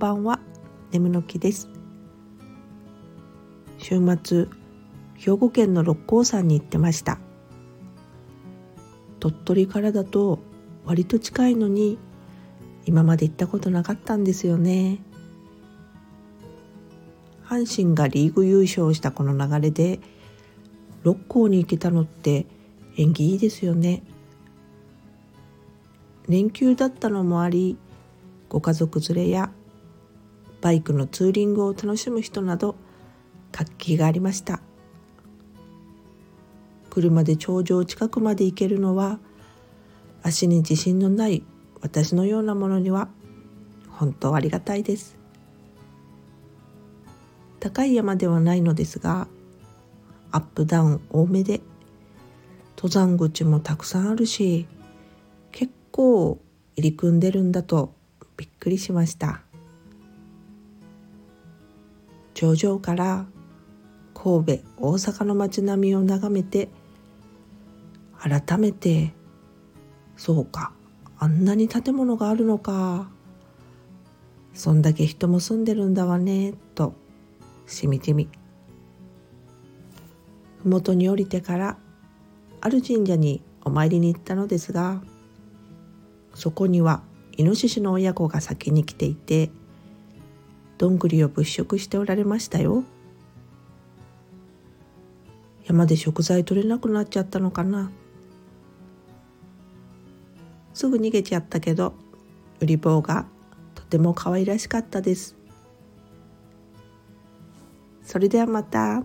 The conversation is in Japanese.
ばんは。眠の木です。週末兵庫県の六甲山に行ってました。鳥取からだと割と近いのに今まで行ったことなかったんですよね。阪神がリーグ優勝したこの流れで六甲に行けたのって縁起いいですよね。連休だったのもありご家族連れやバイクのツーリングを楽しむ人など活気がありました。車で頂上近くまで行けるのは足に自信のない私のようなものには本当ありがたいです。高い山ではないのですがアップダウン多めで登山口もたくさんあるし結構入り組んでるんだとびっくりしました。頂上から神戸大阪の街並みを眺めて改めてそうかあんなに建物があるのかそんだけ人も住んでるんだわねとしみじみ。麓に降りてからある神社にお参りに行ったのですがそこにはイノシシの親子が先に来ていてどんぐりを物色しておられましたよ。山で食材取れなくなっちゃったのかな。すぐ逃げちゃったけど売り棒がとても可愛らしかったです。それではまた。